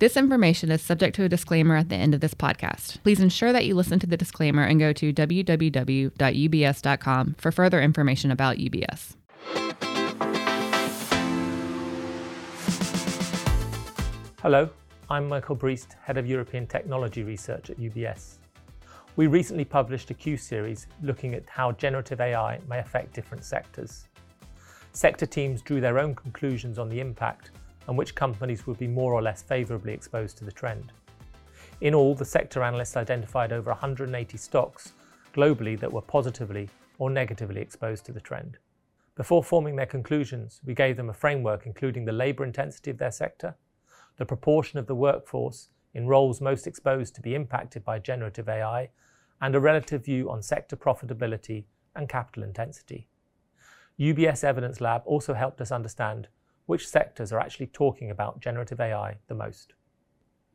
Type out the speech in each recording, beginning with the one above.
This information is subject to a disclaimer at the end of this podcast. Please ensure that you listen to the disclaimer and go to www.ubs.com for further information about UBS. Hello, I'm Michael Briest, Head of European Technology Research at UBS. We recently published a Q series looking at how generative AI may affect different sectors. Sector teams drew their own conclusions on the impact and which companies would be more or less favourably exposed to the trend. In all, the sector analysts identified over 180 stocks globally that were positively or negatively exposed to the trend. Before forming their conclusions, we gave them a framework including the labour intensity of their sector, the proportion of the workforce in roles most exposed to be impacted by generative AI, and a relative view on sector profitability and capital intensity. UBS Evidence Lab also helped us understand which sectors are actually talking about generative AI the most.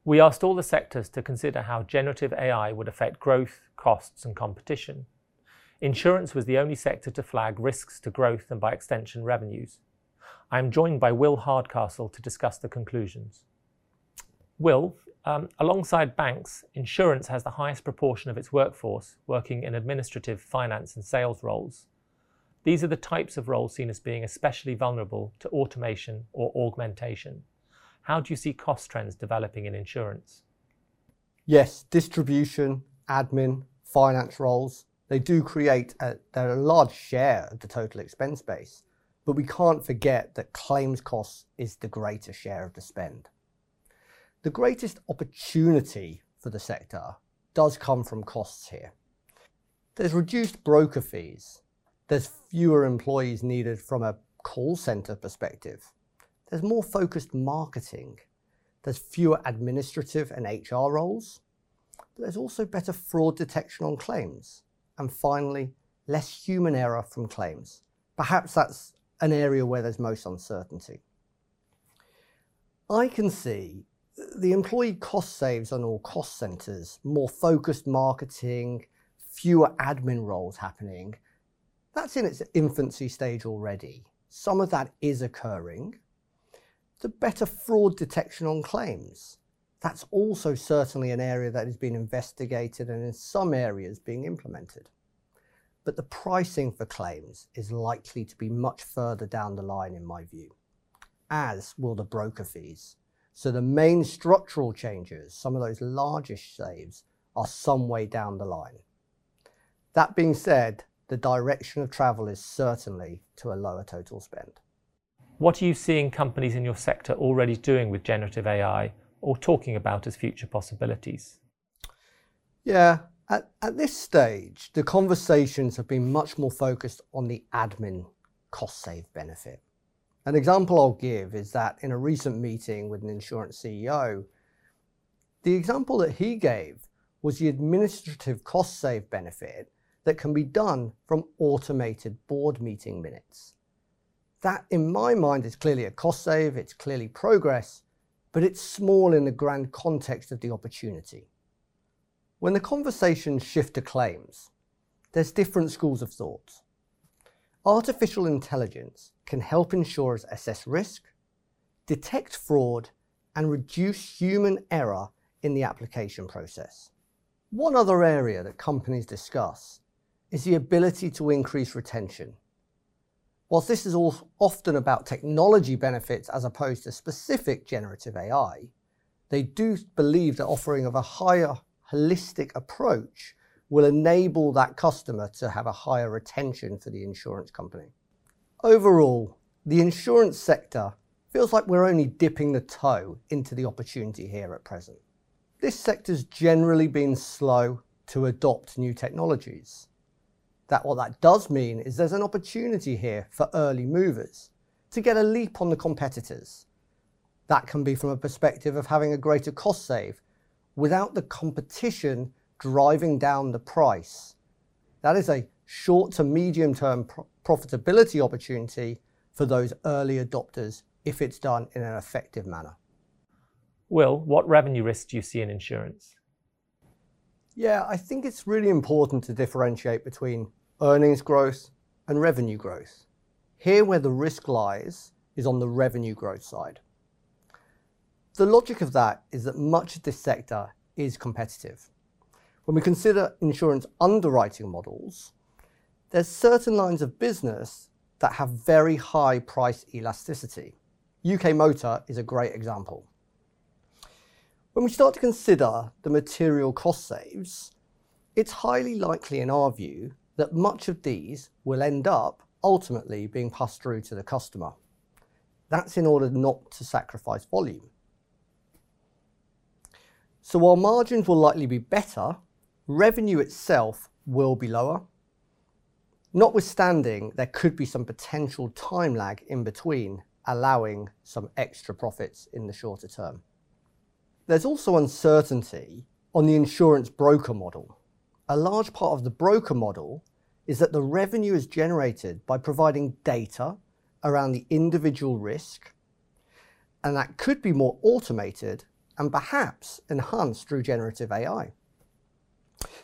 We asked all the sectors to consider how generative AI would affect growth, costs, and competition. Insurance was the only sector to flag risks to growth and, by extension, revenues. I am joined by Will Hardcastle to discuss the conclusions. Will, um, alongside banks, insurance has the highest proportion of its workforce working in administrative, finance, and sales roles. These are the types of roles seen as being especially vulnerable to automation or augmentation. How do you see cost trends developing in insurance? Yes, distribution, admin, finance roles, they do create a, a large share of the total expense base. But we can't forget that claims costs is the greater share of the spend. The greatest opportunity for the sector does come from costs here. There's reduced broker fees, there's fewer employees needed from a call center perspective. There's more focused marketing. There's fewer administrative and HR roles. But there's also better fraud detection on claims. And finally, less human error from claims. Perhaps that's an area where there's most uncertainty. I can see the employee cost saves on all cost centers, more focused marketing, fewer admin roles happening, that's in its infancy stage already. Some of that is occurring. The better fraud detection on claims. That's also certainly an area that is being investigated and in some areas being implemented. But the pricing for claims is likely to be much further down the line in my view, as will the broker fees. So the main structural changes, some of those largest saves, are some way down the line. That being said, the direction of travel is certainly to a lower total spend. What are you seeing companies in your sector already doing with generative AI or talking about as future possibilities? Yeah, at, at this stage, the conversations have been much more focused on the admin cost save benefit. An example I'll give is that in a recent meeting with an insurance CEO, the example that he gave was the administrative cost save benefit that can be done from automated board meeting minutes. That, in my mind, is clearly a cost save, it's clearly progress, but it's small in the grand context of the opportunity. When the conversations shift to claims, there's different schools of thought. Artificial intelligence can help insurers assess risk, detect fraud, and reduce human error in the application process. One other area that companies discuss is the ability to increase retention. Whilst this is all often about technology benefits as opposed to specific generative AI, they do believe that offering of a higher holistic approach will enable that customer to have a higher retention for the insurance company. Overall, the insurance sector feels like we're only dipping the toe into the opportunity here at present. This sector's generally been slow to adopt new technologies. That what that does mean is there's an opportunity here for early movers to get a leap on the competitors. That can be from a perspective of having a greater cost save without the competition driving down the price. That is a short to medium term pro- profitability opportunity for those early adopters if it's done in an effective manner. Will, what revenue risks do you see in insurance? Yeah, I think it's really important to differentiate between earnings growth and revenue growth. Here, where the risk lies, is on the revenue growth side. The logic of that is that much of this sector is competitive. When we consider insurance underwriting models, there's certain lines of business that have very high price elasticity. UK Motor is a great example. When we start to consider the material cost saves, it's highly likely in our view that much of these will end up ultimately being passed through to the customer. That's in order not to sacrifice volume. So while margins will likely be better, revenue itself will be lower. Notwithstanding, there could be some potential time lag in between, allowing some extra profits in the shorter term. There's also uncertainty on the insurance broker model. A large part of the broker model is that the revenue is generated by providing data around the individual risk, and that could be more automated and perhaps enhanced through generative AI.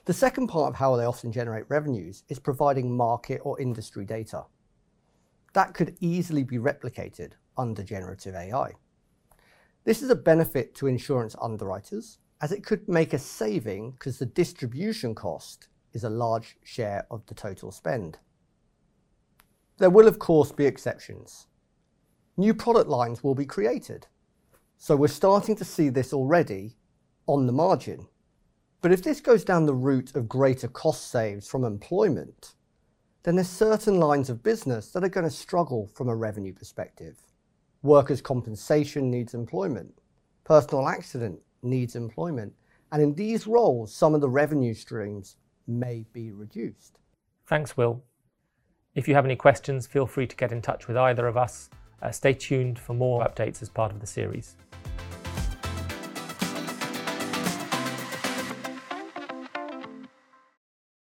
The second part of how they often generate revenues is providing market or industry data. That could easily be replicated under generative AI. This is a benefit to insurance underwriters as it could make a saving because the distribution cost is a large share of the total spend. There will, of course, be exceptions. New product lines will be created. So we're starting to see this already on the margin. But if this goes down the route of greater cost saves from employment, then there's certain lines of business that are going to struggle from a revenue perspective. Workers' compensation needs employment. Personal accident needs employment. And in these roles, some of the revenue streams may be reduced. Thanks, Will. If you have any questions, feel free to get in touch with either of us. Uh, stay tuned for more updates as part of the series.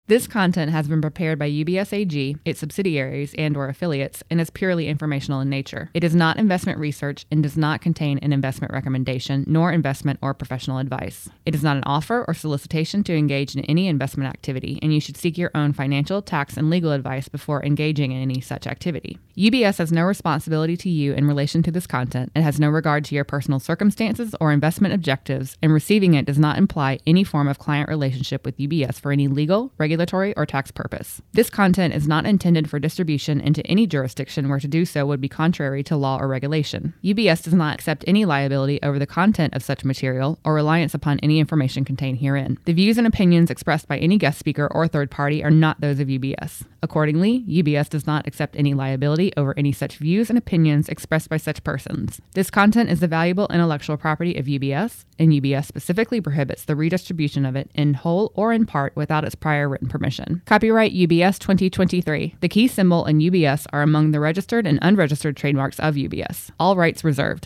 This content has been prepared by UBS AG, its subsidiaries, and or affiliates and is purely informational in nature. It is not investment research and does not contain an investment recommendation nor investment or professional advice. It is not an offer or solicitation to engage in any investment activity, and you should seek your own financial, tax, and legal advice before engaging in any such activity. UBS has no responsibility to you in relation to this content and has no regard to your personal circumstances or investment objectives, and receiving it does not imply any form of client relationship with UBS for any legal, regulatory, regulatory, or tax purpose. This content is not intended for distribution into any jurisdiction where to do so would be contrary to law or regulation. UBS does not accept any liability over the content of such material or reliance upon any information contained herein. The views and opinions expressed by any guest speaker or third party are not those of UBS. Accordingly, UBS does not accept any liability over any such views and opinions expressed by such persons. This content is the valuable intellectual property of UBS, and UBS specifically prohibits the redistribution of it in whole or in part without its prior written permission. Copyright UBS 2023. The key symbol and UBS are among the registered and unregistered trademarks of UBS. All rights reserved.